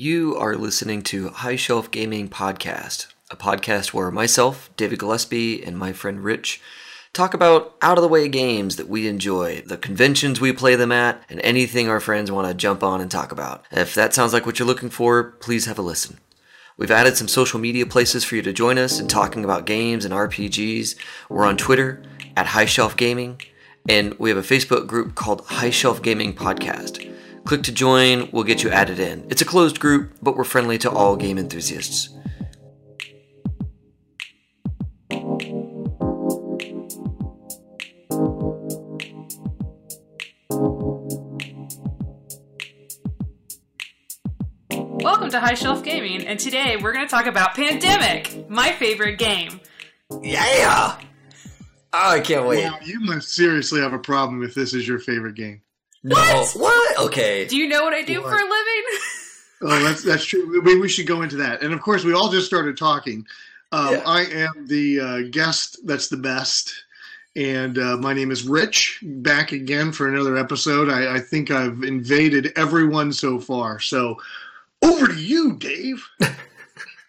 You are listening to High Shelf Gaming Podcast, a podcast where myself, David Gillespie, and my friend Rich talk about out of the way games that we enjoy, the conventions we play them at, and anything our friends want to jump on and talk about. If that sounds like what you're looking for, please have a listen. We've added some social media places for you to join us in talking about games and RPGs. We're on Twitter at High Shelf Gaming, and we have a Facebook group called High Shelf Gaming Podcast. Click to join, we'll get you added in. It's a closed group, but we're friendly to all game enthusiasts. Welcome to High Shelf Gaming, and today we're going to talk about Pandemic, my favorite game. Yeah! Oh, I can't wait. Wow, you must seriously have a problem if this is your favorite game. No. What? Okay. Do you know what I do What? for a living? Oh, that's that's true. Maybe we should go into that. And of course, we all just started talking. Um, Yeah. I am the uh, guest that's the best, and uh, my name is Rich. Back again for another episode. I, I think I've invaded everyone so far. So over to you, Dave.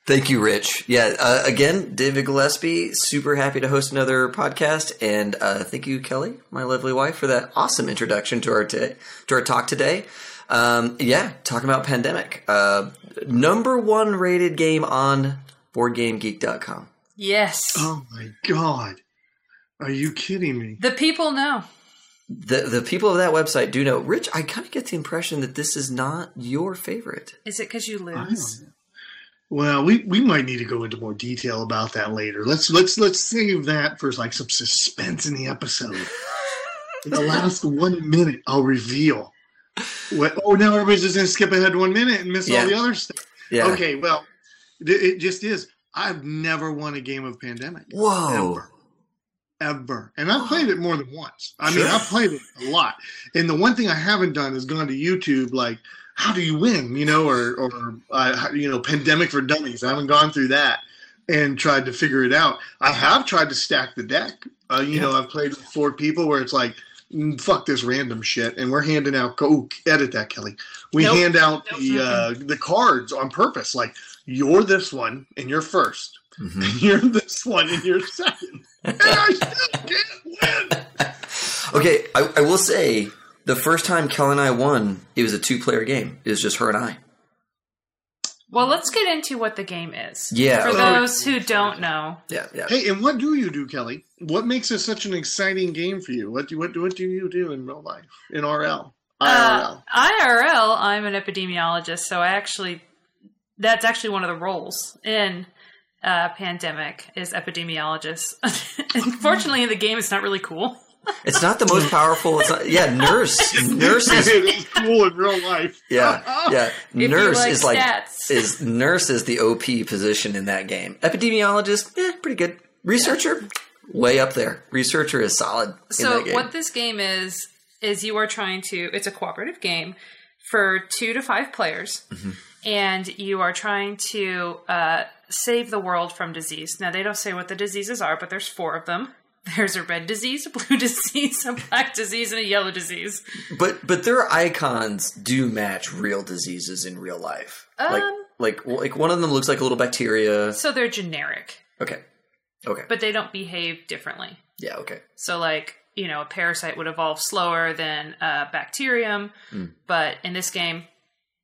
Thank you, Rich. Yeah, uh, again, David Gillespie, super happy to host another podcast, and uh, thank you, Kelly, my lovely wife, for that awesome introduction to our ta- to our talk today. Um, yeah, talking about pandemic, uh, number one rated game on BoardGameGeek.com. yes. Oh my God, are you kidding me? The people know. The the people of that website do know. Rich, I kind of get the impression that this is not your favorite. Is it because you I lose? Well, we, we might need to go into more detail about that later. Let's let's let's save that for like some suspense in the episode. In the last one minute, I'll reveal. What, oh, now everybody's just gonna skip ahead one minute and miss Yeah. all the other stuff. Yeah. Okay, well, it, it just is. I've never won a game of Pandemic Whoa. Ever. ever, and I've played it more than once. I mean, I've played it a lot. And the one thing I haven't done is gone to YouTube like how do you win you know or or uh, you know pandemic for dummies i haven't gone through that and tried to figure it out i have tried to stack the deck uh, you Yeah. know i've played with four people where it's like mm, fuck this random shit and we're handing out go edit that kelly we Nope. hand out Nope. the uh, the cards on purpose like you're this one and you're first Mhm. and you're this one and you're second and i still can't win Okay, I, I will say the first time Kelly and I won, it was a two player game. It was just her and I. Well, let's get into what the game is. Yeah. For okay. those who don't know, Yeah, yeah. Hey, and what do you do, Kelly? What makes this such an exciting game for you? What do what do what do you do in real life in RL? uh, IRL. IRL, I'm an epidemiologist, so I actually that's actually one of the roles in uh, pandemic is epidemiologist. Unfortunately, in the game, it's not really cool. It's not the most powerful. It's not, yeah, nurse. Nurse is it is cool in real life. yeah, yeah. If Nurse like is like stats. is nurse is the OP position in that game. Epidemiologist, eh, pretty good. Researcher, way up there. Researcher is solid in So that game. what this game is is you are trying to it's a cooperative game for 2 to 5 players Mm-hmm. and you are trying to uh, save the world from disease. Now they don't say what the diseases are, but there's four of them. There's a red disease, a blue disease, a black disease, and a yellow disease. but but their icons do match real diseases in real life. like Um, like like one of them looks like a little bacteria. So they're generic, Okay, okay, but they don't behave differently. yeah, okay. So, like, you know, a parasite would evolve slower than a bacterium, Mm. but in this game,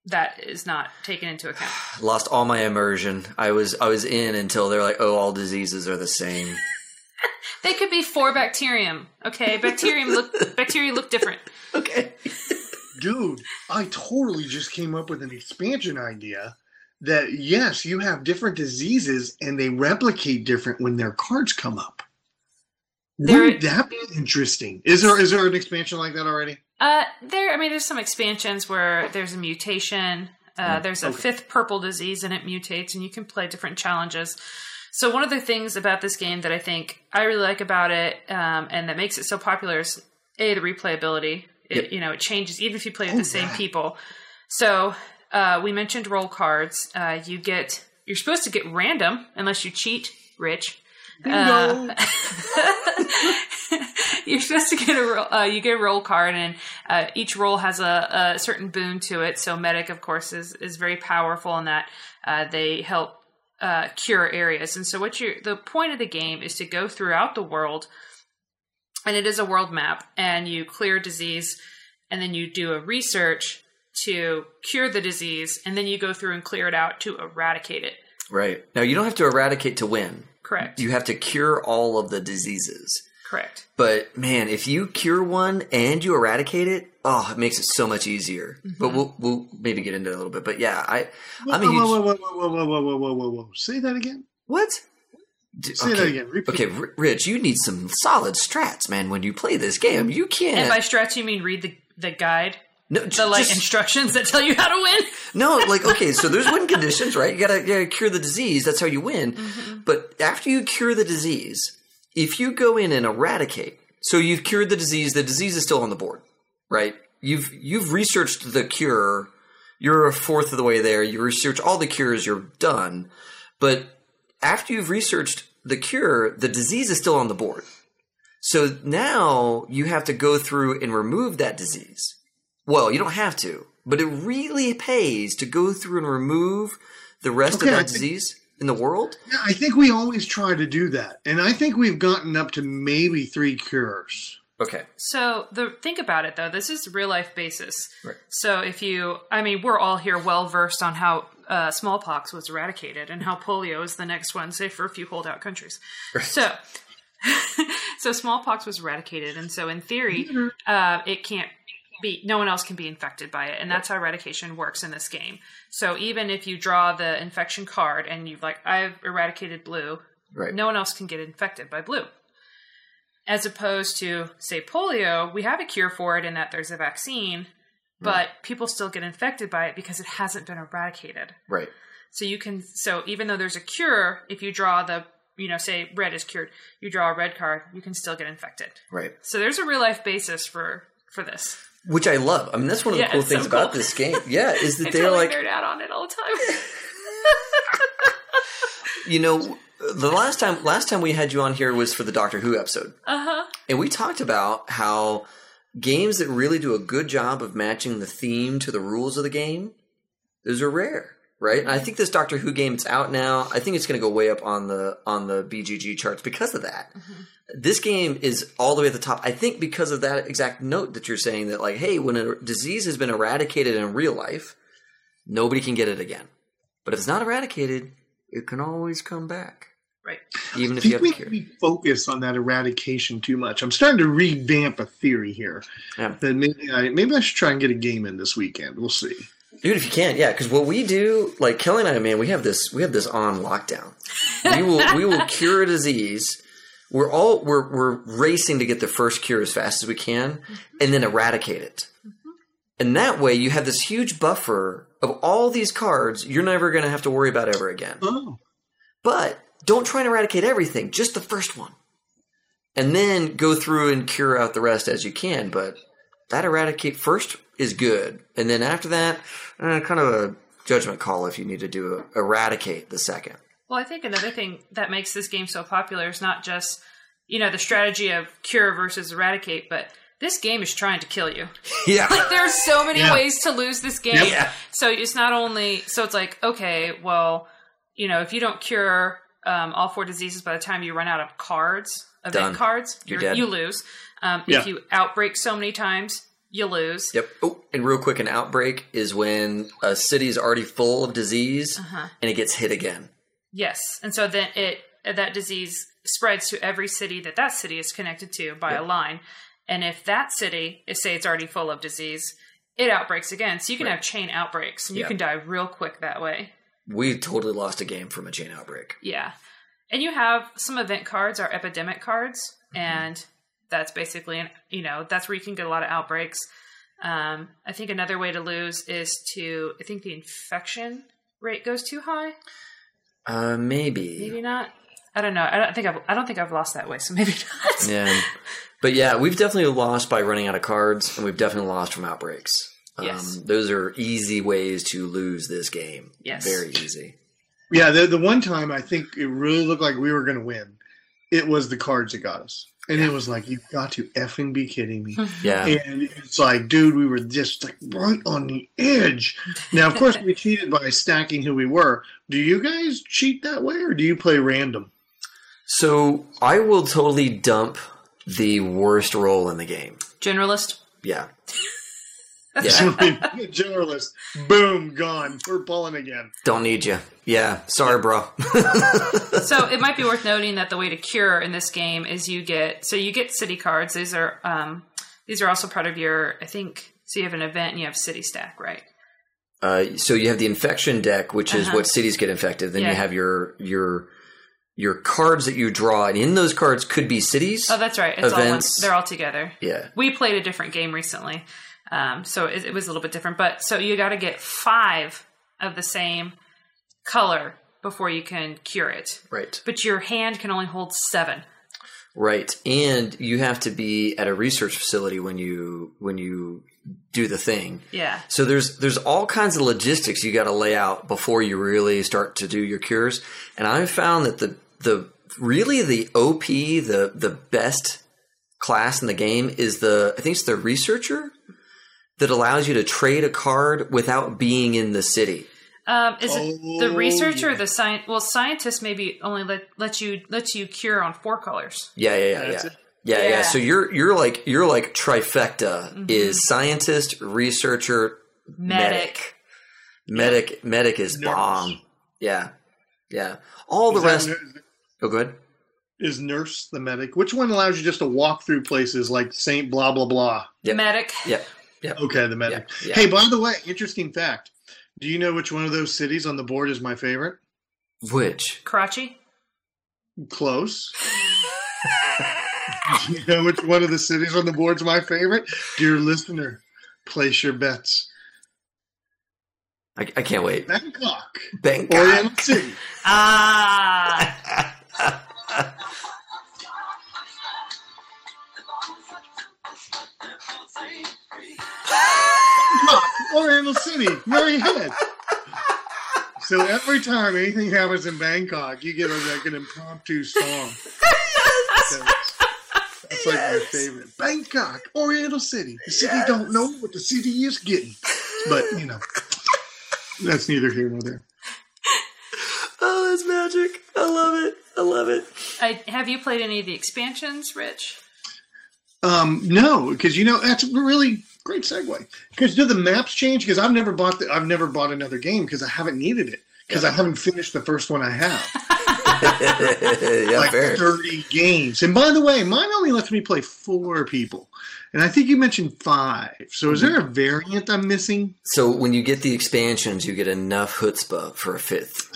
that is not taken into account. lost all my immersion. I was I was in until they're like, oh, all diseases are the same. They could be four bacterium. Okay, bacterium look bacteria look different. okay. Dude, I totally just came up with an expansion idea that yes, you have different diseases and they replicate different when their cards come up. There- Wouldn't that be interesting? Is there is there an expansion like that already? Uh, there. I mean, there's some expansions where there's a mutation. Uh, there's a okay. fifth purple disease and it mutates, and you can play different challenges. So one of the things about this game that I think I really like about it, um, and that makes it so popular, is a the replayability. It, Yep. You know, it changes even if you play with Oh, the same yeah. people. So uh, we mentioned role cards. Uh, you get you're supposed to get random unless you cheat, Rich. Bingo. Uh, you're supposed to get a role, uh, you get a role card, and uh, each role has a, a certain boon to it. So medic, of course, is is very powerful in that uh, they help uh, cure areas. And so, what you the point of the game is to go throughout the world, and it is a world map, and you clear disease, and then you do a research to cure the disease, and then you go through and clear it out to eradicate it. Right. Now, you don't have to eradicate to win. Correct. You have to cure all of the diseases. Correct. But man, if you cure one and you eradicate it, oh, it makes it so much easier. But Mm-hmm. we'll we'll maybe get into it a little bit. But yeah, I Whoa, I'm a huge whoa, whoa, whoa, whoa, whoa, whoa, whoa, whoa, whoa, whoa. Say that again. what? D- Say okay. that again. Repeat. Okay, R- Rich, you need some solid strats, man. When you play this game, you can't. And by strats, you mean read the the guide, no, the j- like just- instructions that tell you how to win. No, like okay, so there's win conditions, right? You gotta, you gotta cure the disease. That's how you win. Mm-hmm. But after you cure the disease, if you go in and eradicate, so you've cured the disease, the disease is still on the board, right? You've you've researched the cure. You're a fourth of the way there. You research all the cures. You're done. But after you've researched the cure, the disease is still on the board. So now you have to go through and remove that disease. Well, you don't have to, but it really pays to go through and remove the rest Okay, of that think- disease in the world. Yeah, I think we always try to do that, and I think we've gotten up to maybe three cures. Okay. So the think about it though, this is real life basis. Right. So if you, I mean, we're all here well versed on how uh, smallpox was eradicated and how polio is the next one, say for a few holdout countries. Right. So. so smallpox was eradicated, and so in theory, uh, it can't be. No one else can be infected by it, and that's how eradication works in this game. So even if you draw the infection card and you've like, I've eradicated blue, Right. no one else can get infected by blue. As opposed to, say, polio, we have a cure for it in that there's a vaccine, but people still get infected by it because it hasn't been eradicated. Right. So you can, so even though there's a cure, if you draw the, you know, say red is cured, you draw a red card, you can still get infected. Right. So there's a real life basis for for this. Which I love. I mean, that's one of the Yeah, cool it's so things about this game. Yeah, is that they're totally like, nerd out on it all the time. you know, the last time last time we had you on here was for the Doctor Who episode. uh huh. And we talked about how games that really do a good job of matching the theme to the rules of the game, those are rare, right? And I think this Doctor Who game it's out now. I think it's going to go way up on the on the BGG charts because of that. This game is all the way at the top. I think because of that exact note that you're saying that like, hey, when a disease has been eradicated in real life, nobody can get it again. But if it's not eradicated, it can always come back, Right. even I if you have we cure. we focus on that eradication too much. I'm starting to revamp a theory here Yeah. that maybe I maybe I should try and get a game in this weekend. We'll see. Dude, if you can, yeah, because what we do, like Kelly and I, man, we have this, we have this on lockdown. We will, we will cure a disease. We're all, we're, we're racing to get the first cure as fast as we can, and then eradicate it. And that way, you have this huge buffer of all these cards you're never going to have to worry about ever again. Oh, But don't try and eradicate everything, just the first one. And then go through and cure out the rest as you can. But that eradicate first is good. And then after that, eh, kind of a judgment call if you need to do a, eradicate the second. Well, I think another thing that makes this game so popular is not just, you know, the strategy of cure versus eradicate, but this game is trying to kill you. Yeah. Like there are so many Yeah. ways to lose this game. Yeah. So it's not only so it's like okay, well, you know, if you don't cure um, all four diseases by the time you run out of cards, event Done. cards, You're you're- dead. you lose. Um, Yeah. If you outbreak so many times, you lose. Yep. Oh, and real quick, an outbreak is when a city is already full of disease Uh-huh. and it gets hit again. Yes, and so then it that disease spreads to every city that that city is connected to by a line, and if that city is say it's already full of disease, it outbreaks again. So you can Right. have chain outbreaks, and you Yeah. can die real quick that way. We totally lost a game from a chain outbreak. Yeah, and you have some event cards are epidemic cards, Mm-hmm. and that's basically an you know that's where you can get a lot of outbreaks. Um, I think another way to lose is to I think the infection rate goes too high. Uh, maybe. Maybe not. I don't know. I don't think I've I don't think I've lost that way, so maybe not. Yeah. But yeah, we've definitely lost by running out of cards, and we've definitely lost from outbreaks. Yes. Um, those are easy ways to lose this game. Yes. Very easy. yeah. The the one time I think it really looked like we were going to win it was the cards that got us. And it was like, you've got to effing be kidding me. Yeah. And it's like, dude, we were just like right on the edge. Now, of course, we cheated by stacking who we were. Do you guys cheat that way or do you play random? So I will totally dump the worst role in the game. Generalist. Yeah. Yeah. generalist, boom, gone. We're pulling again. Don't need you. Yeah. Sorry, bro. so it might be worth noting that the way to cure in this game is you get so you get city cards. These are um, these are also part of your I think so you have an event and you have city stack right. Uh, so you have the infection deck, which is Uh-huh. what cities get infected. Then Yeah. you have your your your cards that you draw, and in those cards could be cities. Oh, that's right. It's all one, Events. they're all together. yeah. We played a different game recently, um, so it, it was a little bit different. But so you got to get five of the same color before you can cure it. Right. But your hand can only hold seven. Right. And you have to be at a research facility when you when you do the thing. Yeah. So there's there's all kinds of logistics you got to lay out before you really start to do your cures. And I've found that the the really the OP the the best class in the game is the I think it's the researcher that allows you to trade a card without being in the city. Um, is it the Oh, researcher or the science? Well, scientists maybe only let let you let you cure on four colors. Yeah, yeah, yeah, yeah. Yeah, yeah, Yeah. So you're you're like you're like trifecta is scientist, researcher, Medic. medic. Medic medic is Nurse. bomb. Yeah. Yeah. All the Is that rest nur- Oh good. is nurse the medic. Which one allows you just to walk through places like Saint blah blah blah? Yep. Medic. Yep. Yep. Okay, the medic. Yeah, yeah. Hey, by the way, interesting fact. Do you know which one of those cities on the board is my favorite? Which? Karachi. Close. Do you know which one of the cities on the board is my favorite? Dear listener, place your bets. I, I can't wait. Bangkok, Bangkok. Oriental City. Ah. Bangkok, Oriental City, Murray Head. So every time anything happens in Bangkok, you get a, like an impromptu song. That's, that's like my favorite. Bangkok, Oriental City. The city don't know what the city is getting. But, you know, that's neither here nor there. oh, that's magic. I love it. I love it. I, have you played any of the expansions, Rich? Um, no, because you know that's really great segue. Because do the maps change? Because I've never bought the, I've never bought another game because I haven't needed it because I haven't finished the first one I have. yeah, like fair. thirty games. And by the way, mine only lets me play four people, and I think you mentioned five. So is there a variant I'm missing? So when you get the expansions, you get enough chutzpah for a fifth.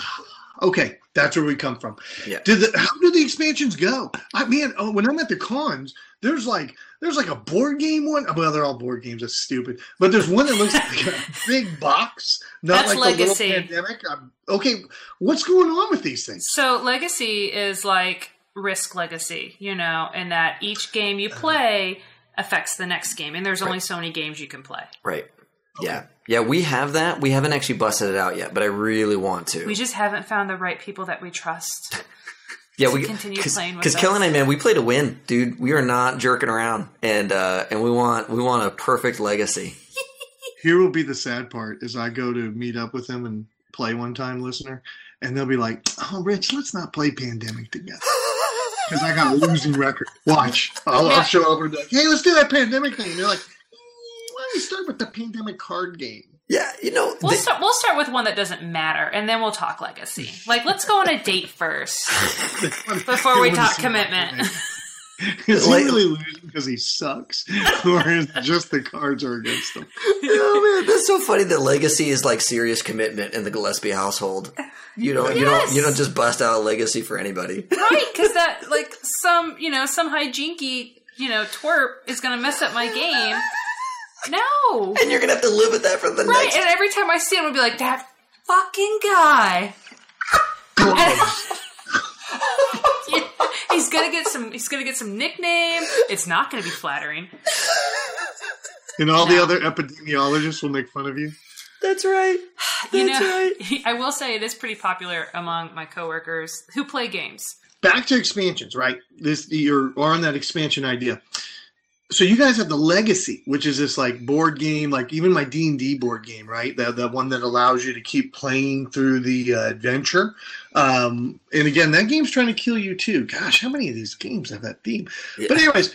Okay, that's where we come from. Yeah. Did the, how do the expansions go? I mean, oh, when I'm at the cons, there's like there's like a board game one. Well, they're all board games. That's stupid. But there's one that looks like a big box, not That's like Legacy. the little pandemic. I'm, okay, what's going on with these things? So Legacy is like Risk Legacy, you know, in that each game you uh-huh. play affects the next game, and there's only so many games you can play. Right. Yeah. Yeah, we have that. We haven't actually busted it out yet, but I really want to. We just haven't found the right people that we trust. yeah, we continue playing Because us. Kelly and I, man, we play to win, dude. We are not jerking around, and uh, and we want we want a perfect legacy. Here will be the sad part: is I go to meet up with them and play one time, listener, and they'll be like, "Oh, Rich, let's not play Pandemic together." Because I got a losing record. Watch. I'll, I'll show up and be like, hey, let's do that pandemic thing. And they're like, "Mm, why don't you start with the pandemic card game? Yeah, you know, We'll they- start. We'll start with one that doesn't matter, and then we'll talk Legacy. Like, let's go on a date first before we talk commitment. Is he really losing because he sucks? or is just the cards are against him? oh man, that's so funny that legacy is like serious commitment in the Gillespie household. You don't, you don't, you don't just bust out a legacy for anybody. right? Because that, like, some you know, some hijinky you know twerp is going to mess up my game. No, and you're gonna have to live with that for the right? next. And every time I see him, I'll be like, that fucking guy. he's gonna get some. He's gonna get some nickname. It's not gonna be flattering. And all the No. other epidemiologists will make fun of you. That's right. you That's know, right. I will say it is pretty popular among my coworkers who play games. Back to expansions, right? This you're on that expansion idea. So you guys have the legacy, which is this like board game, like even my D and D board game, right? The the one that allows you to keep playing through the uh, adventure. Um, and again, that game's trying to kill you too. Gosh, how many of these games have that theme? Yeah. But anyways,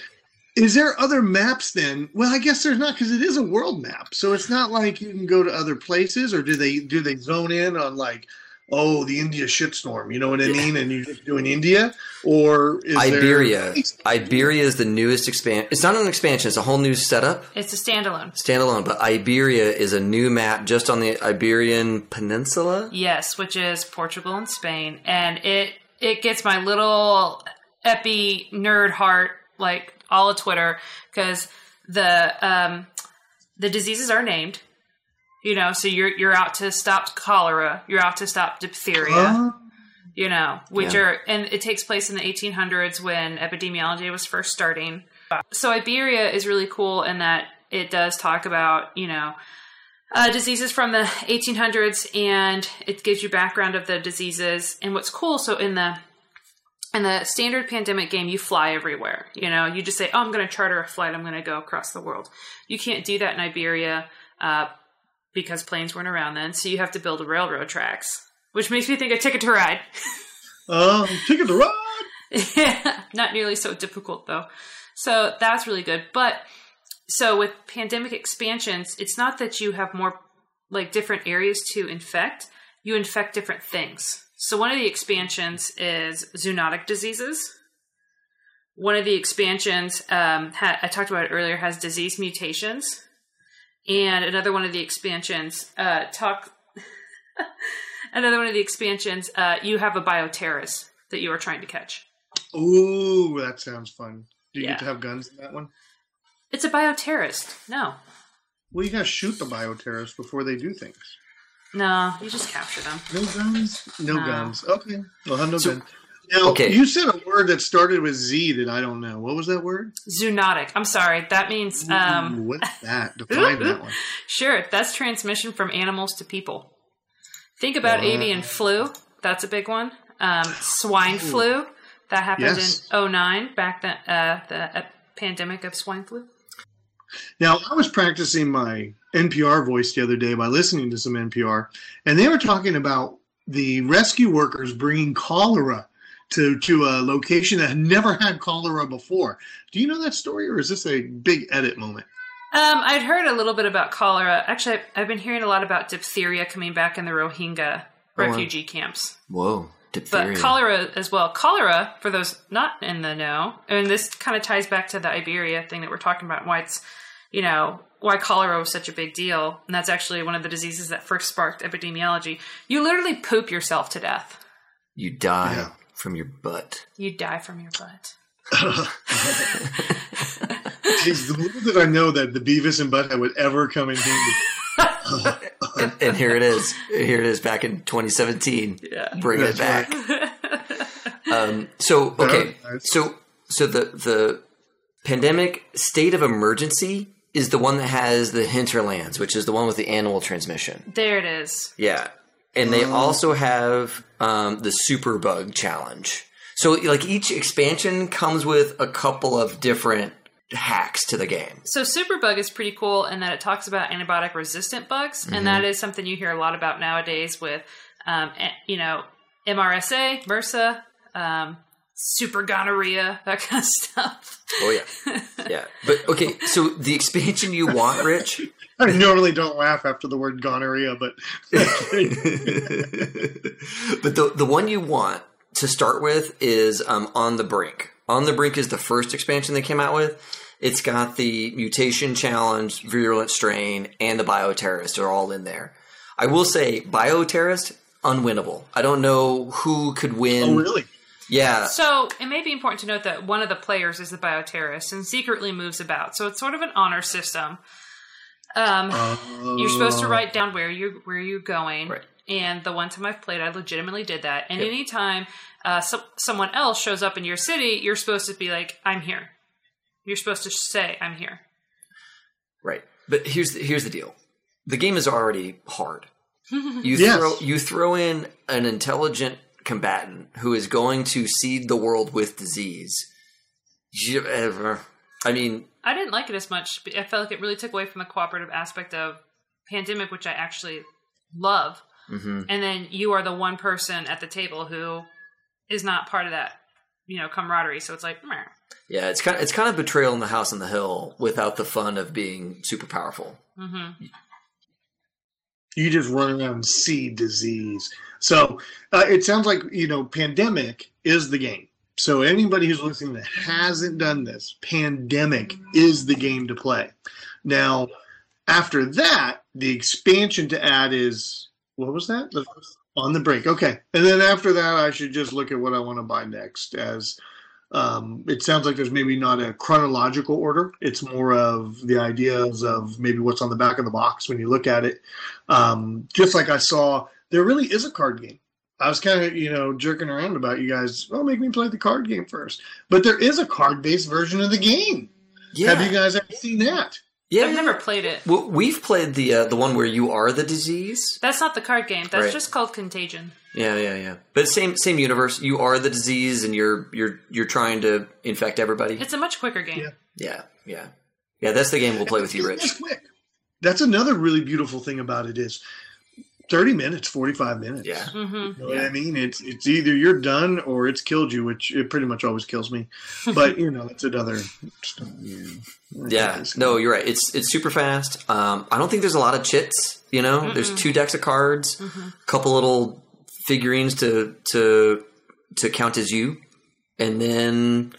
is there other maps then? Well, I guess there's not because it is a world map, so it's not like you can go to other places, or do they do they zone in on like, oh, the India shitstorm? You know what I mean? And you're just doing India, or is Iberia. There, Iberia is the newest expansion. It's not an expansion. It's a whole new setup, It's a standalone. standalone. But Iberia is a new map just on the Iberian Peninsula. Yes, which is Portugal and Spain, and it it gets my little epi nerd heart like all of Twitter because the um, the diseases are named. You know, so you're you're out to stop cholera, you're out to stop diphtheria. Uh, you know, which Yeah. are, and it takes place in the 1800s when epidemiology was first starting. So Iberia is really cool in that it does talk about, you know, uh, diseases from the 1800s and it gives you background of the diseases. And what's cool, so in the, in the standard pandemic game, you fly everywhere. You know, you just say, oh, I'm going to charter a flight. I'm going to go across the world. You can't do that in Iberia, uh, because planes weren't around then. So you have to build railroad tracks, which makes me think of Ticket to Ride. uh, ticket to ride. yeah, Not nearly so difficult though. So that's really good. But so with pandemic expansions, it's not that you have more like different areas to infect, you infect different things. So one of the expansions is zoonotic diseases. One of the expansions, um, ha- I talked about it earlier, has disease mutations. And another one of the expansions, uh, talk. another one of the expansions, uh, you have a bioterrorist that you are trying to catch. Ooh, that sounds fun. Do you Yeah. get to have guns in that one? It's a bioterrorist. No. Well, you gotta shoot the bioterrorists before they do things. No, you just capture them. No guns. No, No. guns. Okay, we'll have no So- guns. Now, okay. you said a word that started with Z that I don't know. What was that word? Zoonotic. I'm sorry. That means, um, Ooh, what's that? Define that one. sure, that's transmission from animals to people. Think about Wow. avian flu. That's a big one. Um, swine flu. That happened Yes. in 09, back then, uh, the uh, pandemic of swine flu. Now, I was practicing my NPR voice the other day by listening to some NPR, and they were talking about the rescue workers bringing cholera to, to a location that had never had cholera before. Do you know that story, or is this a big edit moment? Um, I'd heard a little bit about cholera. Actually, I've- I've been hearing a lot about diphtheria coming back in the Rohingya wow. refugee camps. Whoa, diphtheria! but cholera as well. Cholera, for those not in the know, and this kind of ties back to the Iberia thing that we're talking about, why it's, you know, why cholera was such a big deal. And that's actually one of the diseases that first sparked epidemiology. You literally poop yourself to death. you die Yeah. From your butt. You die from your butt. Jeez, the little did I know that the Beavis and Butthead would ever come in handy. and, and here it is. Here it is back in 2017. Yeah. Bringing it That's back. Um, so okay, Very nice. so so the the pandemic state of emergency is the one that has the hinterlands, which is the one with the animal transmission. There it is. Yeah, and they also have um, the superbug challenge. So like each expansion comes with a couple of different hacks to the game. So Superbug is pretty cool in that it talks about antibiotic resistant bugs, and that is something you hear a lot about nowadays with, um, you know, MRSA, MRSA, um, super gonorrhea, that kind of stuff. Oh yeah, yeah. But okay, so the expansion you want, Rich, I normally don't laugh after the word gonorrhea, but but the the one you want to start with is um, on the brink. On the brink is the first expansion they came out with. It's got the mutation challenge, virulent strain, and the bioterrorist are all in there. I will say, bioterrorist unwinnable. I don't know who could win. oh really? Yeah, So it may be important to note that one of the players is the bioterrorist and secretly moves about. So it's sort of an honor system. Um, You're supposed to write down where you where you're going. Right. And the one time I've played, I legitimately did that. And Yep. anytime uh, so, someone else shows up in your city, you're supposed to be like, "I'm here." You're supposed to say, "I'm here." Right. But here's the, here's the deal. the game is already hard. You Yes. throw you throw in an intelligent combatant who is going to seed the world with disease. Ever- I mean, I didn't like it as much. I felt like it really took away from the cooperative aspect of Pandemic, which I actually love. mhm. And then you are the one person at the table who is not part of that, you know, camaraderie. So it's like, meh. yeah, it's kind of it's kind of betrayal in the house on the hill without the fun of being super powerful. hmm You just run around and see disease. So uh, it sounds like you know, pandemic is the game. So anybody who's listening that hasn't done this, pandemic is the game to play. Now, after that, the expansion to add is what was that? The on the break. Okay, and then after that, I should just look at what I want to buy next. As um, it sounds like there's maybe not a chronological order. It's more of the ideas of maybe what's on the back of the box when you look at it. Um, just like I saw, there really is a card game. I was kind of, you know, jerking around about you guys. Oh, make me play the card game first. But there is a card-based version of the game. Yeah, Have you guys ever seen that? yeah. I've never played it. Well, we've played the uh, the one where you are the disease. That's not the card game. That's Right. just called Contagion. Yeah, yeah, yeah. But same same universe. You are the disease, and you're you're you're trying to infect everybody. It's a much quicker game. Yeah. Yeah, yeah, yeah. That's the game we'll play with you, It's Rich. quick. That's another really beautiful thing about it is 30 minutes, 45 minutes. Yeah. hmm You know what I mean? It's it's either you're done or it's killed you, which it pretty much always kills me. But you know, it's another. Yeah, no, you're right. It's it's super fast. Um, I don't think there's a lot of chits. You know, there's two decks of cards, a couple little figurines to to to count as you, and then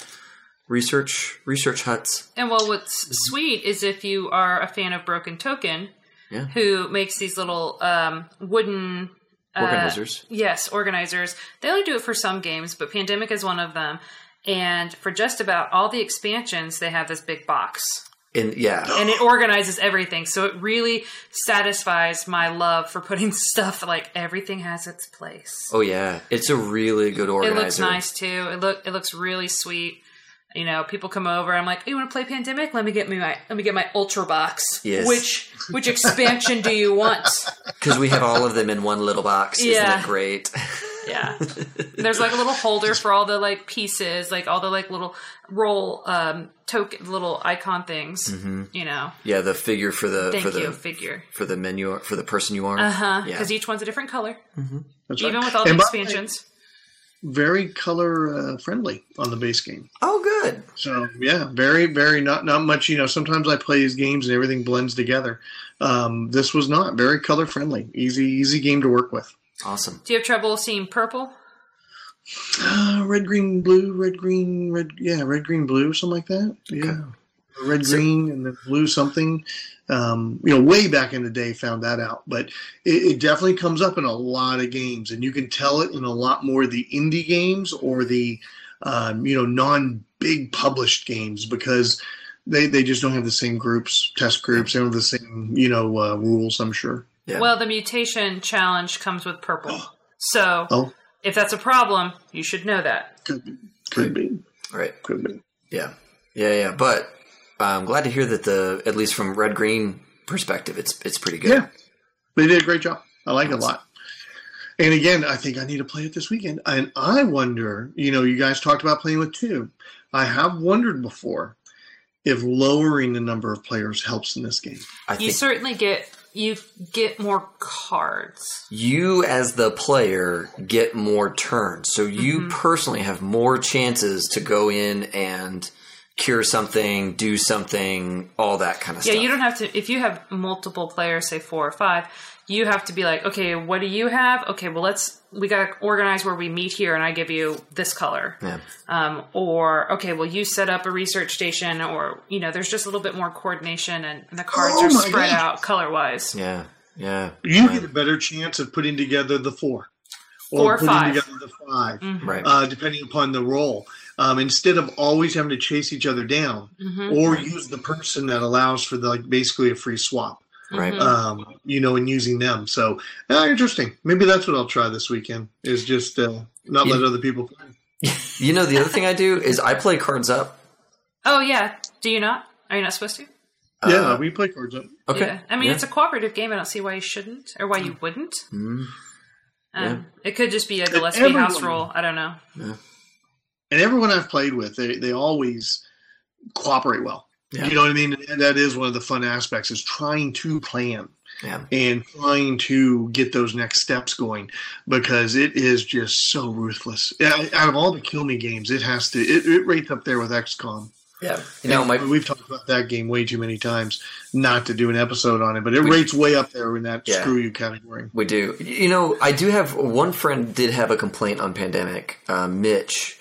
research research huts. And well, what's sweet is if you are a fan of Broken Token, Yeah. who makes these little um, wooden uh, Organizers. yes, organizers. They only do it for some games, but Pandemic is one of them. And for just about all the expansions, they have this big box. And yeah, And it organizes everything. So it really satisfies my love for putting stuff like everything has its place. oh yeah, it's a really good organizer. It looks nice too. It look it looks really sweet. You know, people come over. I'm like, "You want to play Pandemic? Let me get me my let me get my Ultra box. Yes. Which which expansion do you want? because we have all of them in one little box. Yeah. Isn't Yeah. it great? Yeah. There's like a little holder for all the like pieces, like all the like little roll um token little icon things. You know. yeah, the figure for the Thank for the you, figure. for the menu for the person you are. Uh huh. Yeah. Because each one's a different color, That's even right. with all the And by expansions. Very color uh, friendly on the base game. Oh, good. So yeah, very very not not much. You know, sometimes I play these games and everything blends together. Um, this was not very color friendly. Easy easy game to work with. Awesome. Do you have trouble seeing purple? Uh, red green blue red green red yeah red green blue something like that. Yeah, red So- green and then blue something. Um, you know, way back in the day, found that out, but it, it definitely comes up in a lot of games, and you can tell it in a lot more of the indie games or the um, you know non big published games because they they just don't have the same groups, test groups, they don't have the same you know uh, rules. I'm sure. Yeah. Well, the mutation challenge comes with purple. So Oh, if that's a problem, you should know that. could be, could be, right. could be. Yeah. Yeah, yeah. But I'm glad to hear that the at least from red green perspective, it's it's pretty good. Yeah, they did a great job. I like it a lot. And again, I think I need to play it this weekend. And I wonder, you know, you guys talked about playing with two. I have wondered before if lowering the number of players helps in this game. I You think certainly get you get more cards. you as the player get more turns. So you Mm-hmm. personally have more chances to go in and cure something, do something, all that kind of Yeah, stuff. Yeah, you don't have to if you have multiple players, say four or five, you have to be like, okay, what do you have? Okay, well let's we gotta organize where we meet here and I give you this color. Yeah. Um, or okay, well you set up a research station or you know, there's just a little bit more coordination and, and the cards Oh are spread gosh. out color wise. Yeah. Yeah. You get a better chance of putting together the four. Four or putting five. together the 5 Right. uh, depending upon the role. Um, instead of always having to chase each other down, Mm-hmm. or use the person that allows for the, like basically a free swap. right. Mhm. um, you know, and using them. So, uh, interesting. Maybe that's what I'll try this weekend. Is just uh, not let other people play. You know, the other thing I do is I play cards up. Oh yeah. Do you not? Are you not supposed to? Yeah, Uh, we play cards up. okay. Yeah. I mean, Yeah. it's a cooperative game. I don't see why you shouldn't or why you wouldn't. Mhm. Um, It could just be a Gillespie everyone- house rule. I don't know. And everyone I've played with, they, they always cooperate well. Yeah. You know what I mean? And that is one of the fun aspects is trying to plan Yeah. and trying to get those next steps going because it is just so ruthless. Out of all the kill me games, it has to it, it rates up there with XCOM. Yeah. You know, my we've talked about that game way too many times not to do an episode on it, but it rates way up there in that Yeah. screw you category. We do. You know, I do have one friend did have a complaint on Pandemic. Uh, Mitch.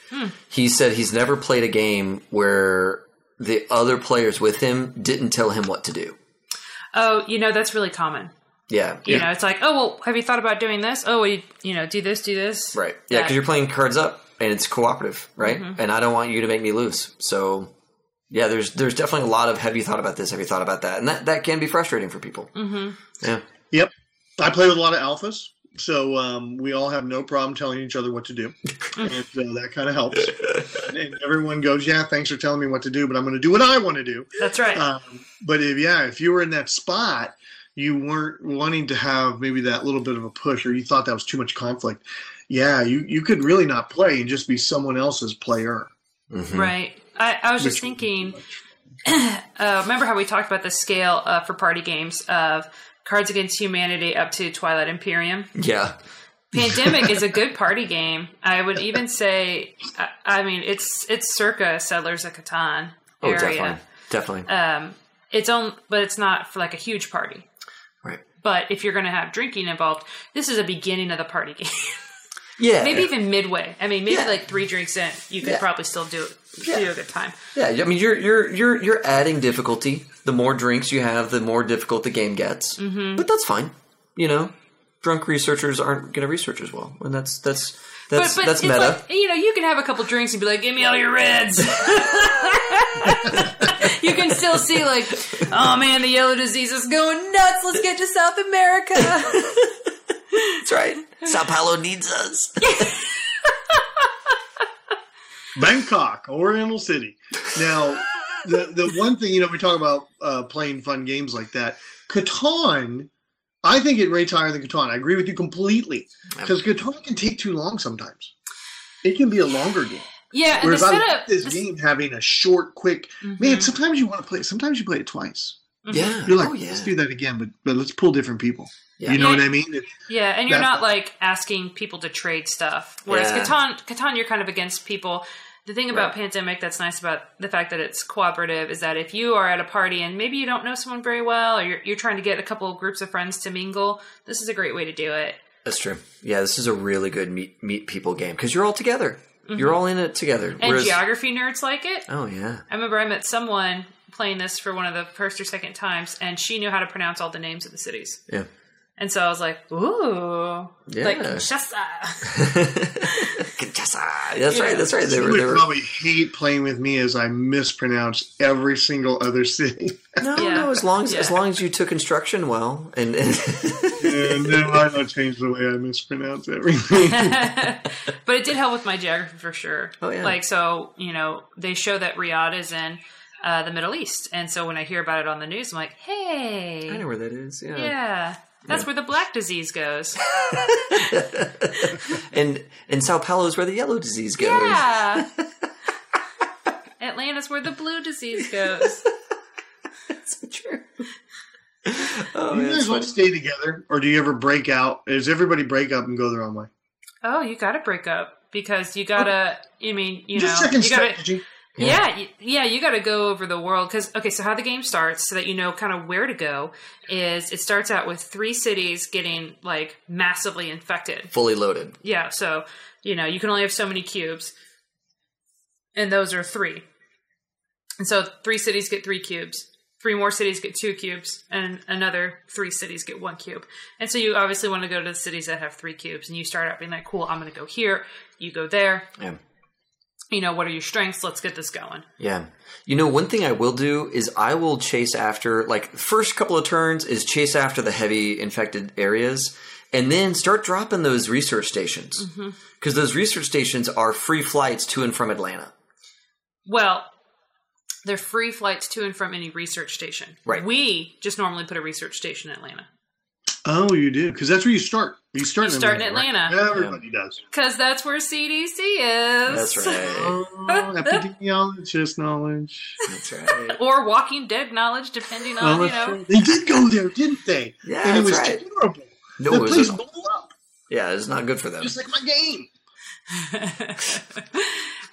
He said he's never played a game where the other players with him didn't tell him what to do. Oh, you know, that's really common. Yeah. You Yeah. know, it's like, oh, well, have you thought about doing this? Oh, well, you, you know, do this, do this. Right. Yeah, because you're playing cards up and it's cooperative, right? And I don't want you to make me lose. So, yeah, there's there's definitely a lot of have you thought about this? Have you thought about that? And that, that can be frustrating for people. Mm-hmm. Yeah. Yep. I play with a lot of alphas, so um, we all have no problem telling each other what to do, and uh, that kind of helps. and everyone goes, "Yeah, thanks for telling me what to do, but I'm going to do what I want to do." That's right. Um, but if yeah, if you were in that spot, you weren't wanting to have maybe that little bit of a push, or you thought that was too much conflict. Yeah, you you could really not play and just be someone else's player. Mhm. Right. I, I was just thinking. Uh, remember how we talked about the scale uh, for party games of Cards Against Humanity up to Twilight Imperium? Yeah. Pandemic is a good party game. I would even say, I, I mean, it's it's circa Settlers of Catan Oh, area. definitely. Definitely. Um, it's on, but it's not for like a huge party. right. But if you're going to have drinking involved, this is a beginning of the party game. Yeah. maybe even midway. I mean, maybe Yeah. like three drinks in, you could Yeah. probably still do it. Yeah. Do a good time. Yeah, I mean you're you're you're you're adding difficulty. The more drinks you have, the more difficult the game gets. Mm-hmm. But that's fine. You know, drunk researchers aren't going to research as well, and that's that's that's but but that's meta. like you know you can have a couple drinks and be like, give me all your reds. you can still see like, oh man, the yellow disease is going nuts. Let's get to South America. that's right. Sao Paulo needs us. Bangkok, Oriental City. Now, the the one thing you know, we talk about uh, playing fun games like that. Catan, I think it rates higher than Catan. I agree with you completely because Catan can take too long sometimes. It can be a longer game. yeah, and the Whereas I setup. like this this- game having a short, quick. Mhm. Man, sometimes you want to play. Sometimes you play it twice. Yeah. You're like, oh, yeah. let's do that again, but but let's pull different people. Yeah. You know Yeah. what I mean? It- Yeah, and you're not like asking people to trade stuff. Whereas Yeah. Catan, Catan, you're kind of against people. The thing about Pandemic that's nice about the fact that it's cooperative is that if you are at a party and maybe you don't know someone very well, or you're, you're trying to get a couple of groups of friends to mingle, this is a great way to do it. That's true. Yeah, this is a really good meet meet people game because you're all together. You're all in it together. Mm-hmm. And Whereas- geography nerds like it. oh yeah. I remember I met someone playing this for one of the first or second times, and she knew how to pronounce all the names of the cities. Yeah. And so I was like, ooh, Yeah. like Kinshasa. Kinshasa. That's right. That's right. They You were. would They were probably hate playing with me as I mispronounce every single other city. no, Yeah. no. As long as as long as you took instruction well, and, and and now I don't change the way I mispronounce everything. but it did help with my geography for sure. Oh, yeah. Like so, you know, they show that Riyadh is in uh, the Middle East, and so when I hear about it on the news, I'm like, hey, I know where that is. Yeah. yeah, that's where the black disease goes. And and Sao Paulo is where the yellow disease goes. Yeah. Atlanta's where the blue disease goes. That's true. Oh, Do you guys it's all stay together, or do you ever break out? Does everybody break up and go their own way? Oh, you got to break up because you gotta. I mean, you Just know, checking you gotta. strategy. Yeah, y- yeah, you got to go over the world because okay. So how the game starts, so that you know kind of where to go, is it starts out with three cities getting like massively infected. fully loaded. Yeah, so you know you can only have so many cubes, and those are three. And so three cities get three cubes. Three more cities get two cubes, and another three cities get one cube. And so you obviously want to go to the cities that have three cubes, and you start out being like, "Cool, I'm going to go here." You go there. Yeah. You know, what are your strengths? Let's get this going. Yeah. You know, one thing I will do is I will chase after, like, first couple of turns is chase after the heavy infected areas and then start dropping those research stations. Mm-hmm. Because those research stations are free flights to and from Atlanta. Well, they're free flights to and from any research station. Right. We just normally put a research station in Atlanta Oh, you do because that's where you start. You start. You in start in Atlanta. right? Everybody does. because that's where CDC is. That's right. Oh, epidemiologist knowledge. That's right. or Walking Dead knowledge, depending Oh, on you know. right. They did go there, didn't they? Yeah, and it that's was right. terrible. No, the it place blew up, yeah, it's not good for them. just like my game.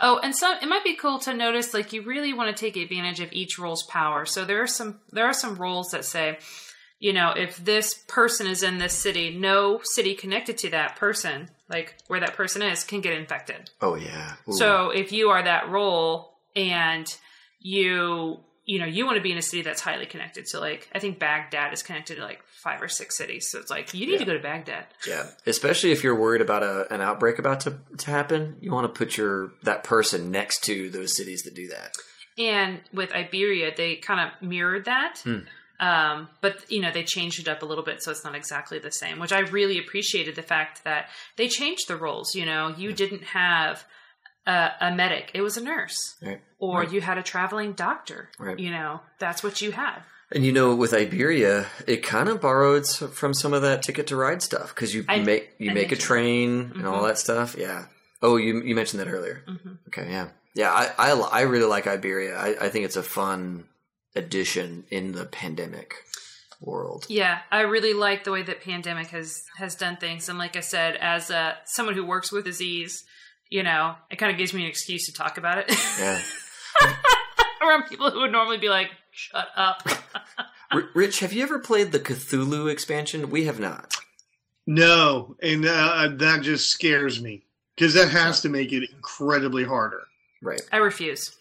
oh, and some it might be cool to notice like you really want to take advantage of each role's power. So there are some there are some roles that say, you know, if this person is in this city, no city connected to that person, like where that person is, can get infected. Oh yeah. Ooh. So if you are that role and you you know you want to be in a city that's highly connected, so like I think Baghdad is connected to like five or six cities, so it's like you need to go to Baghdad. yeah, especially if you're worried about a, an outbreak about to, to happen, you want to put your that person next to those cities that do that. And with Iberia, they kind of mirrored that. Hmm. Um, but you know they changed it up a little bit, so it's not exactly the same. Which I really appreciated the fact that they changed the roles. You know, you didn't have a, a medic; it was a nurse, Right. or Right. you had a traveling doctor. Right. You know, that's what you had. And you know, with Iberia, it kind of borrowed from some of that Ticket to Ride stuff because you I- make you I make a train and all Mhm. that stuff. Yeah. Oh, you you mentioned that earlier. Mhm. Okay. Yeah. Yeah. I I, I really like Iberia. I, I think it's a fun addition in the pandemic world. Yeah, I really like the way that pandemic has has done things, and like I said, as uh, someone who works with disease, you know, it kind of gives me an excuse to talk about it Yeah. around people who would normally be like, "Shut up." Rich, have you ever played the Cthulhu expansion? We have not. No, and uh, that just scares me because that has to make it incredibly harder. Right. I refuse.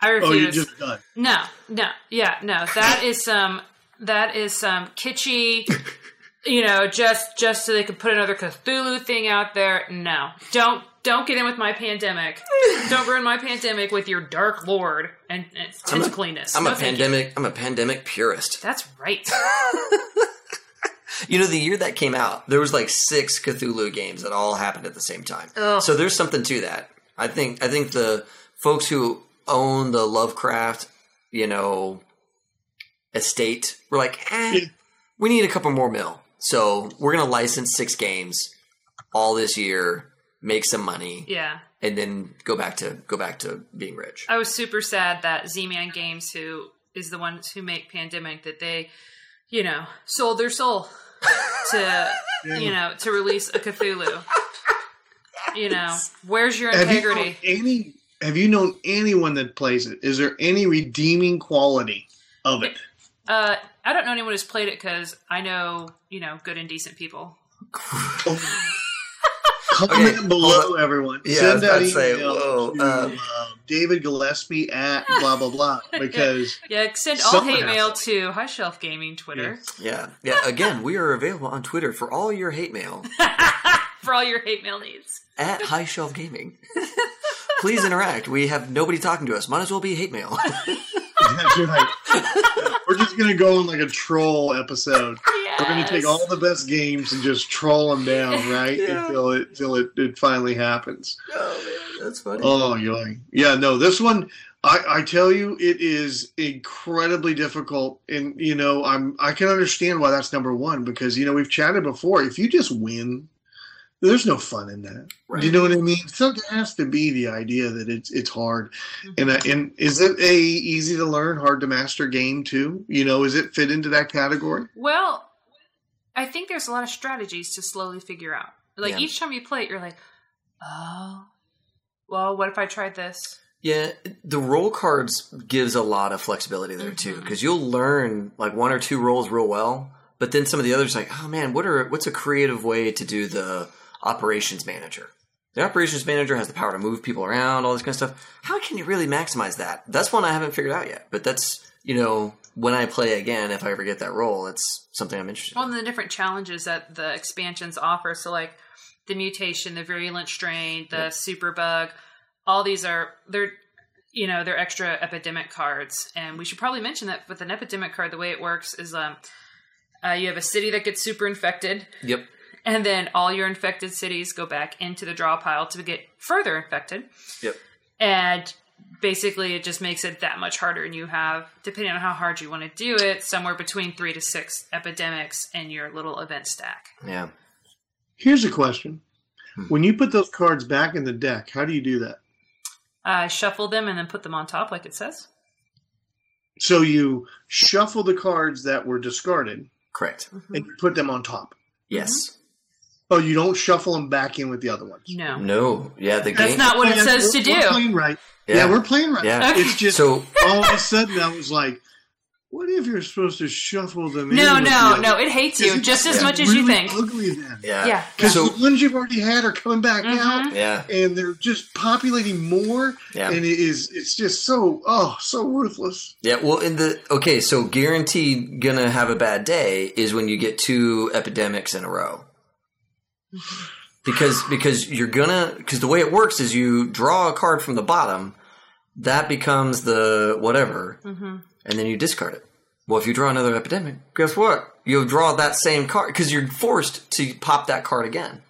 I Oh, you refuse. just done. No, no, yeah, no. That is some that is some kitschy, you know, just just so they could put another Cthulhu thing out there. No, don't don't get in with my pandemic. don't ruin my pandemic with your Dark Lord and, and I'm a- tentacliness. I'm No, a thank you. pandemic. I'm a pandemic purist. That's right. You know, the year that came out, there was like six Cthulhu games that all happened at the same time. Ugh. So there's something to that. I think. I think the folks who own the Lovecraft, you know, estate we're like, eh, Yeah. we need a couple more mil. So we're gonna license six games all this year, make some money, Yeah, and then go back to go back to being rich. I was super sad that Z-Man Games, who is the ones who make Pandemic, that they, you know, sold their soul to, you know, to release a Cthulhu. You know, where's your Have you integrity? known any? Have you known anyone that plays it? Is there any redeeming quality of it? Uh, I don't know anyone who's played it because I know, you know, good and decent people. Comment Okay, below, everyone. Yeah, Send about out to say, email whoa, to uh, uh, David Gillespie at blah blah blah because Yeah, send all hate mail to. to High Shelf Gaming Twitter Yeah, yeah. Again, we are available on Twitter for all your hate mail for all your hate mail needs. at High Shelf Gaming. Please interact. We have nobody talking to us. Might as well be hate mail. That's right. We're just gonna go on like a troll episode. We're gonna take all the best games and just troll them down, right? Yeah. Until it until it, it finally happens. oh man, that's funny. Oh, yoy. yeah. No, this one, I, I tell you, it is incredibly difficult, and you know, I'm I can understand why that's number one because you know we've chatted before. If you just win, there's no fun in that. Right. Do you know what I mean? So there has to be the idea that it's it's hard, and uh, and is it a easy to learn, hard to master game too? You know, is it fit into that category? Well, I think there's a lot of strategies to slowly figure out. Like Yeah. each time you play it, you're like, oh, well, what if I tried this? Yeah, the role cards gives a lot of flexibility there too, because you'll learn like one or two roles real well, but then some of the others like, oh man, what are what's a creative way to do the operations manager? The operations manager has the power to move people around, all this kind of stuff. How can you really maximize that? That's one I haven't figured out yet, but that's you know when I play again, if I ever get that role, it's something I'm interested. Well, in. and the different challenges that the expansions offer. So, like the mutation, the virulent strain, the Yep. super bug, all these are they're you know they're extra epidemic cards, and we should probably mention that with an epidemic card, the way it works is um, uh, you have a city that gets super infected, Yep. And then all your infected cities go back into the draw pile to get further infected. Yep. And basically it just makes it that much harder and you have depending on how hard you want to do it somewhere between three to six epidemics in your little event stack Yeah. Here's a question: Hmm. When you put those cards back in the deck, how do you do that? i shuffle them and then put them on top like it says So you shuffle the cards that were discarded Correct. and you put them on top. Yes. Oh, you don't shuffle them back in with the other ones. no No. Yeah. The that's game. not what it says to we're- do We're playing right. Yeah. we're playing right. Yeah. Okay. It's just So all of a sudden I was like, what if you're supposed to shuffle them? no in with no the no other- it hates you just as really much as you think Ugly then. yeah. Yeah. Because So the ones you've already had are coming back Mhm. out, yeah. and they're just populating more, Yeah. and it is it's just so oh so ruthless. Yeah, well, in the okay, so guaranteed gonna have a bad day is when you get two epidemics in a row, because because you're gonna because the way it works is you draw a card from the bottom, that becomes the whatever, and then you discard it. Well, if you draw another epidemic, guess what? You'll draw that same card because you're forced to pop that card again.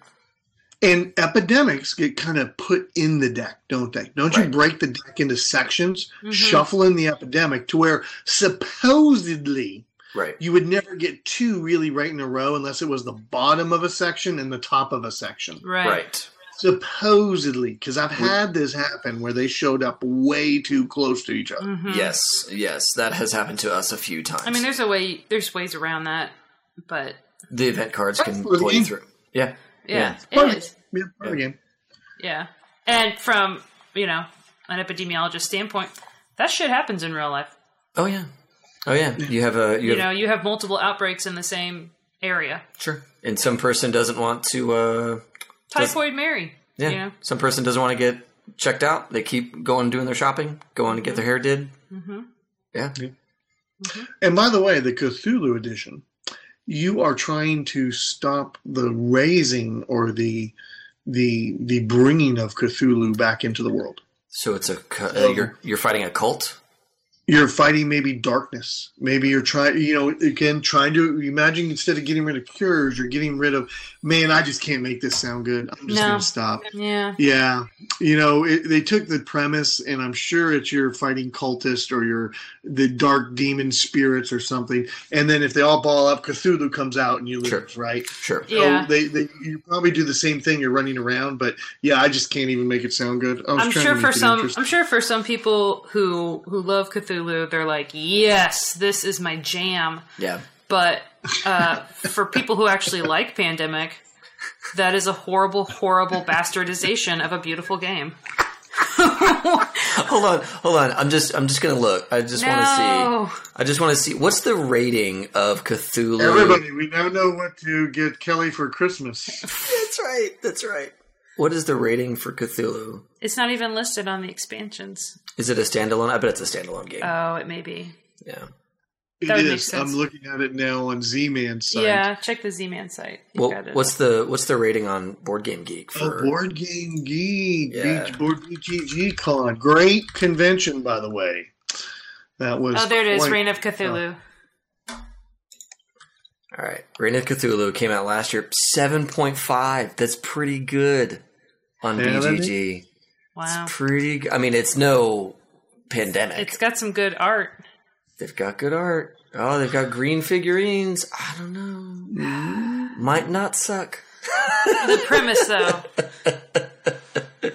And epidemics get kind of put in the deck, don't they? Don't you break the deck into sections, Mhm. shuffle in the epidemic to where supposedly Right. you would never get two really right in a row unless it was the bottom of a section and the top of a section. right Right. Supposedly, because I've had this happen where they showed up way too close to each other. Mhm. Yes. Yes. That has happened to us a few times. i mean there's a way there's ways around that but the event cards can That's pull you through. Yeah. yeah, Part it of. Yeah, part of the game. Yeah. And from, you know, an epidemiologist standpoint, that shit happens in real life. Oh yeah. Oh yeah. You have a you, You have know, you have multiple outbreaks in the same area. sure. And some person doesn't want to uh Typhoid Mary. yeah. You know? Some person doesn't want to get checked out. They keep going doing their shopping, going to get their hair did. hmm Yeah. And by the way, the Cthulhu edition, you are trying to stop the raising or the the the bringing of Cthulhu back into the world. So it's a uh, you're you're fighting a cult. You're fighting maybe darkness. Maybe you're trying, you know, again, trying to imagine instead of getting rid of cures, you're getting rid of, man, I just can't make this sound good. I'm just No. going to stop. Yeah. Yeah, you know, it, they took the premise, and I'm sure it's you're fighting cultist or you're the dark demon spirits or something, and then if they all ball up, Cthulhu comes out and you lose, Sure. right? Sure. Yeah. They, they you probably do the same thing. You're running around, but yeah, I just can't even make it sound good. I was I'm sure to for some. I'm sure for some people who who love Cthulhu, they're like, "Yes, this is my jam." Yeah. But uh, for people who actually like Pandemic, that is a horrible, horrible bastardization of a beautiful game. Hold on, hold on. I'm just I'm just gonna look. I just want to see. I just want to see what's the rating of Cthulhu. Everybody, we now know what to get Kelly for Christmas. That's right. That's right. What is the rating for Cthulhu? It's not even listed on the expansions. Is it a standalone? I bet it's a standalone game. Oh, it may be. yeah. It That would make is. sense. I'm looking at it now on Z-Man's site. Yeah, check the Z-Man site. Well, got it. what's the what's the rating on Board Game Geek Oh, for? Board Game Geek, Yeah. Beach Board BGG Con, great convention by the way. That was Oh, there it is. Reign of uh, Cthulhu. All right, Reign of Cthulhu came out last year. Seven point five. That's pretty good on Yeah, BGG. Wow. It's pretty. g- I mean, it's no pandemic. It's got some good art. They've got good art. Oh, they've got green figurines. I don't know. Might not suck. The premise, though.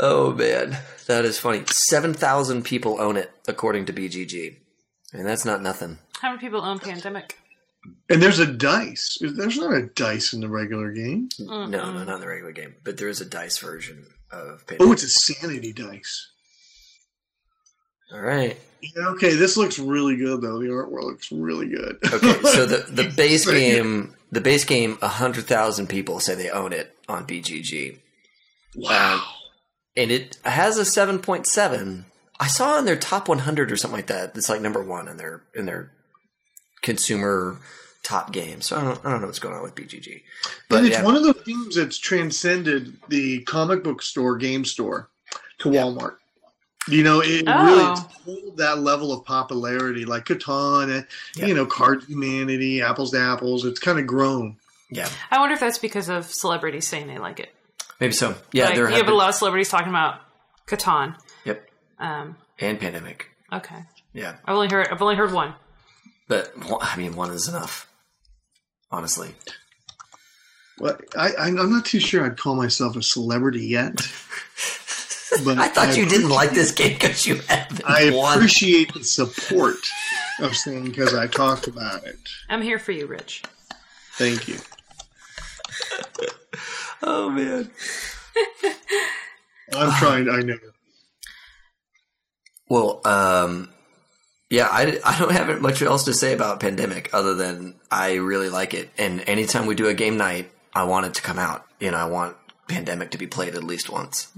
Oh man, that is funny. Seven thousand people own it, according to BGG, and that's not nothing. How many people own Pandemic? And there's a dice. There's not a dice in the regular game. No, no, not in the regular game, but there is a dice version of. Oh, it's a sanity dice. All right. Yeah, okay, this looks really good though. The artwork looks really good. Okay, so the the base game, the base game, hundred thousand people say they own it on BGG. wow. Uh, and it has a 7.7 i saw in their top 100 or something like that it's like number one in their in their consumer top game so i don't, I don't know what's going on with bgg but and it's yeah, one of those games that's transcended the comic book store, game store, to Walmart. You know, it Oh. really pulled that level of popularity, like Catan, Yeah. you know, Card Humanity, Apples to Apples. It's kind of grown. yeah I wonder if that's because of celebrities saying they like it. maybe so yeah like, there you have have a lot of celebrities talking about Catan. Yep. Um, And pandemic. okay, Yeah. I've only heard I've only heard one. But I mean, one is enough. Honestly. Well, I, I'm not too sure I'd call myself a celebrity yet. But I thought you didn't like this game because you haven't I won. appreciate the support of saying because I talked about it. I'm here for you, Rich. Thank you. Oh man. I'm trying. I know. Well, um, yeah, I, I don't have much else to say about Pandemic other than I really like it. And anytime we do a game night, I want it to come out. You know, I want Pandemic to be played at least once.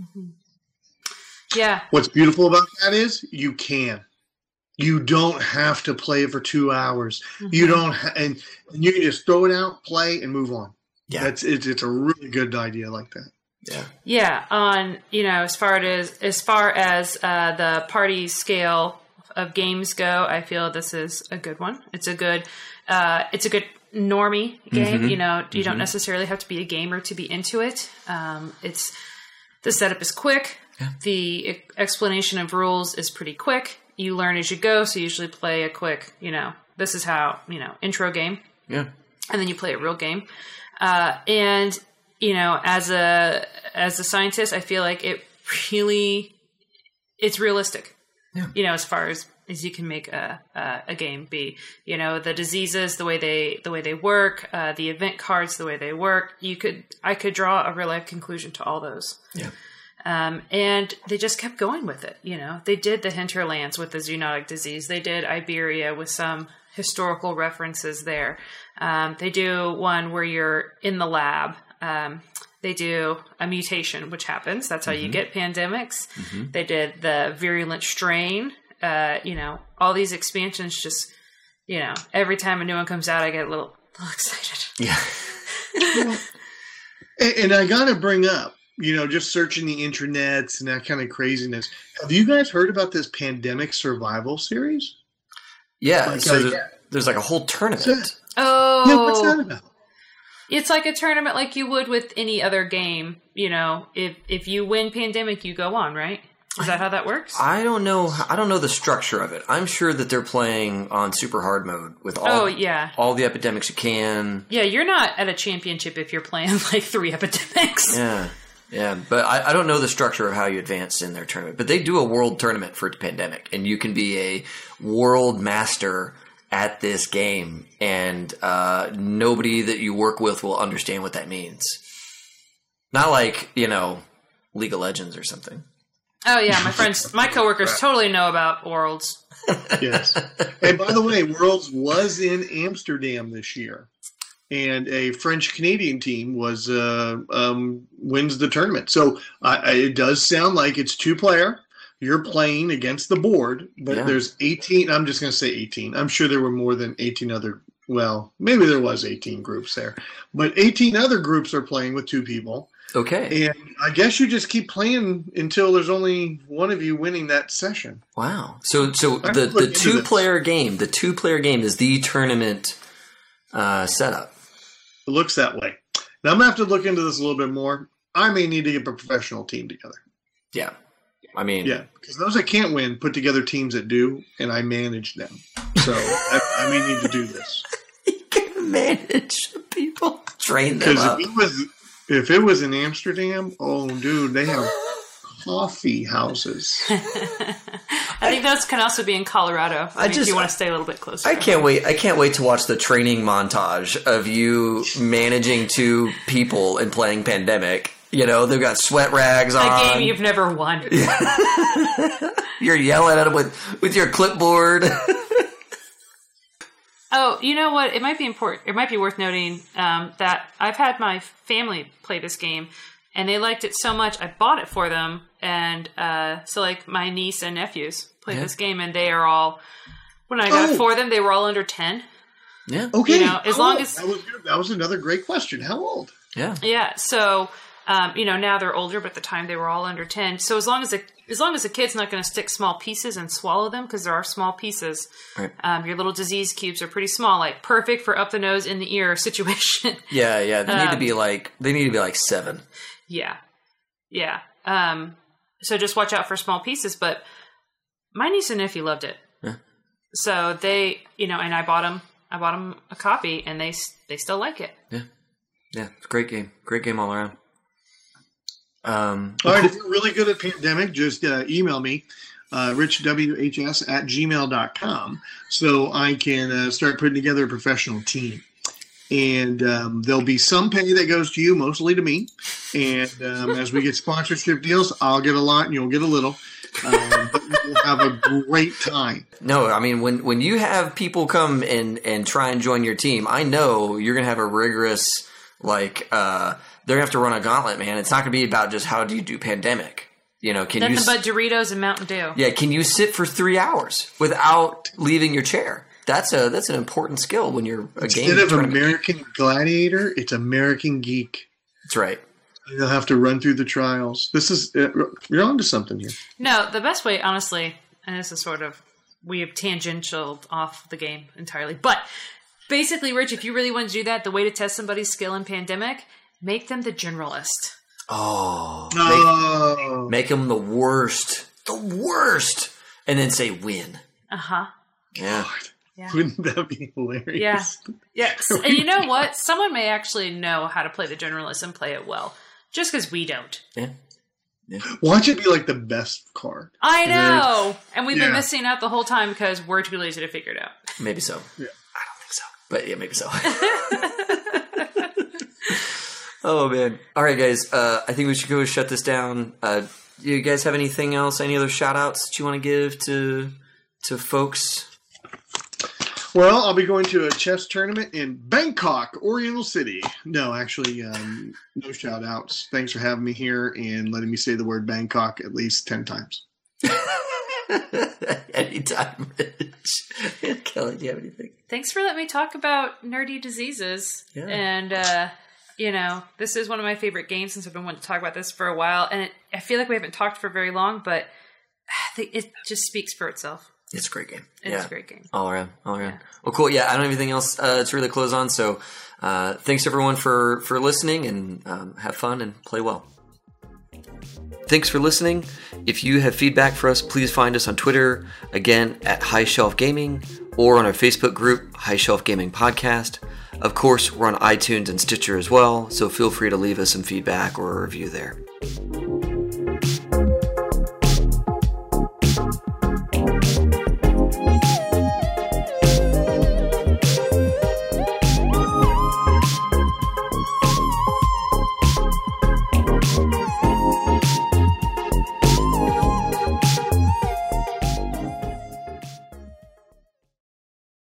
Yeah, What's beautiful about that is you can. You don't have to play it for two hours. You don't, ha- and, and you can just throw it out, play, and move on. Yeah. That's it's, it's a really good idea like that. Yeah. Yeah, on you know as far as as far as uh, the party scale of games go, I feel this is a good one. It's a good uh, it's a good normie game. You know, you don't necessarily have to be a gamer to be into it. Um, it's the setup is quick. The e- explanation of rules is pretty quick. You learn as you go, so you usually play a quick, you know, this is how you know intro game Yeah. and then you play a real game. Uh, and you know, as a as a scientist, I feel like it really it's realistic. Yeah. You know, as far as as you can make a a, a game be. You know, the diseases, the way they the way they work, uh, the event cards, the way they work. You could I could draw a real life conclusion to all those. Yeah. Um, and they just kept going with it. You know, they did the hinterlands with the zoonotic disease. They did Iberia with some historical references there. Um, they do one where you're in the lab. Um, they do a mutation, which happens. That's how you get pandemics. They did the virulent strain. Uh, you know, all these expansions just, you know, every time a new one comes out, I get a little, little excited. Yeah. And, and I got to bring up, you know, just searching the internets and that kind of craziness. Have you guys heard about this pandemic survival series? Yeah. Like, so uh, there's, there's like a whole tournament. What's Oh, Yeah, what's that about? It's like a tournament like you would with any other game. You know, if if you win pandemic, you go on, right? Is that how that works? I don't know. I don't know the structure of it. I'm sure that they're playing on super hard mode with all oh yeah, all the epidemics you can. yeah. You're not at a championship if you're playing like three epidemics. Yeah. Yeah, but I, I don't know the structure of how you advance in their tournament. But they do a world tournament for pandemic, and you can be a world master at this game, and uh, nobody that you work with will understand what that means. Not like you know League of Legends or something. Oh yeah, my friends, my coworkers totally know about worlds. Yes. and by the way, Worlds was in Amsterdam this year, and a French Canadian team was uh, um, wins the tournament. So uh, it does sound like it's two player. You're playing against the board, but Yeah. there's 18. I'm just going to say 18. I'm sure there were more than 18 other. Well, maybe there was 18 groups there, but 18 other groups are playing with two people. Okay. And I guess you just keep playing until there's only one of you winning that session. Wow. So so the the two player game, the two player game is the tournament uh, setup. It looks that way. Now I'm gonna have to look into this a little bit more. I may need to get a professional team together. Yeah. I mean, Yeah, because those that can't win put together teams that do, and I manage them. So I, I may need to do this you can manage people, train them because if it was if it was in Amsterdam, oh dude, they have coffee houses. I think those can also be in Colorado. I, I mean, just- if you want to stay a little bit closer. I can't wait. I can't wait to watch the training montage of you managing two people and playing Pandemic. You know, they've got sweat rags on. A game you've never won. You're yelling at them with with your clipboard. Oh, you know what? It might be important. It might be worth noting um, that I've had my family play this game, and they liked it so much. I bought it for them, and uh, so like my niece and nephews played Yeah. this game, and they are all. When I got Oh. it for them, they were all under ten. yeah, Okay, You know, as how long old? as- that was good. that was another great question. How old? yeah. Yeah, so um, you know now they're older, but at the time they were all under ten. So as long as the as long as the kid's not going to stick small pieces and swallow them, because there are small pieces. Right. Um, your little disease cubes are pretty small, like perfect for up the nose in the ear situation. Yeah, yeah. They need to Um, be like they need to be like seven. Yeah. Yeah. Um So just watch out for small pieces. But my niece and nephew loved it. Yeah. So they, you know, and I bought them. I bought them a copy, and they they still like it. Yeah, yeah, it's a great game. Great game all around. Um, All right, if you're really good at pandemic, just uh, email me, uh, richwhs at gmail.com, so I can uh, start putting together a professional team. And um, there'll be some pay that goes to you, mostly to me. And um, as we get sponsorship deals, I'll get a lot and you'll get a little. Um, but we'll have a great time. No, I mean when when you have people come and and try and join your team, I know you're gonna have a rigorous like uh they're gonna have to run a gauntlet, man. It's not gonna be about just how do you do pandemic. You know, can Nothing you s- but Doritos and Mountain Dew. yeah, can you sit for three hours without leaving your chair? That's a that's an important skill when you're a game. Instead of. American Gladiator, it's American Geek. That's right. You'll have to run through the trials. This is, uh, you're onto something here. No, the best way, honestly, and this is sort of we have tangential off the game entirely, but basically, Rich, if you really want to do that, the way to test somebody's skill in pandemic, make them the generalist. Oh, Oh. make them the worst, the worst, and then say win. Uh huh. Yeah. Yeah. Wouldn't that be hilarious? Yeah. Yes. And you know what? Someone may actually know how to play the generalist and play it well, just because we don't. Yeah. Watch it be like the best card. I know. And we've been missing out the whole time because we're too lazy to figure it out. Maybe so. Yeah. I don't think so. But yeah, maybe so. oh man. All right guys, uh, I think we should go shut this down. Uh, you guys have anything else, any other shout outs that you want to give to to folks? Well, I'll be going to a chess tournament in Bangkok, Oriental City. No, actually, um, no shout outs. Thanks for having me here and letting me say the word Bangkok at least 10 times. Anytime, Rich. Kelly, do you have anything? Thanks for letting me talk about nerdy diseases. Yeah. And, uh, you know, this is one of my favorite games since I've been wanting to talk about this for a while. And it, I feel like we haven't talked for very long, but it just speaks for itself. It's a great game. It's yeah. a great game. All around, all around. Well, cool. Yeah, I don't have anything else uh, to really close on. So, uh, thanks everyone for for listening, and um, have fun and play well. Thanks for listening. If you have feedback for us, please find us on Twitter again at High Shelf Gaming or on our Facebook group High Shelf Gaming Podcast. Of course, we're on iTunes and Stitcher as well, so feel free to leave us some feedback or a review there.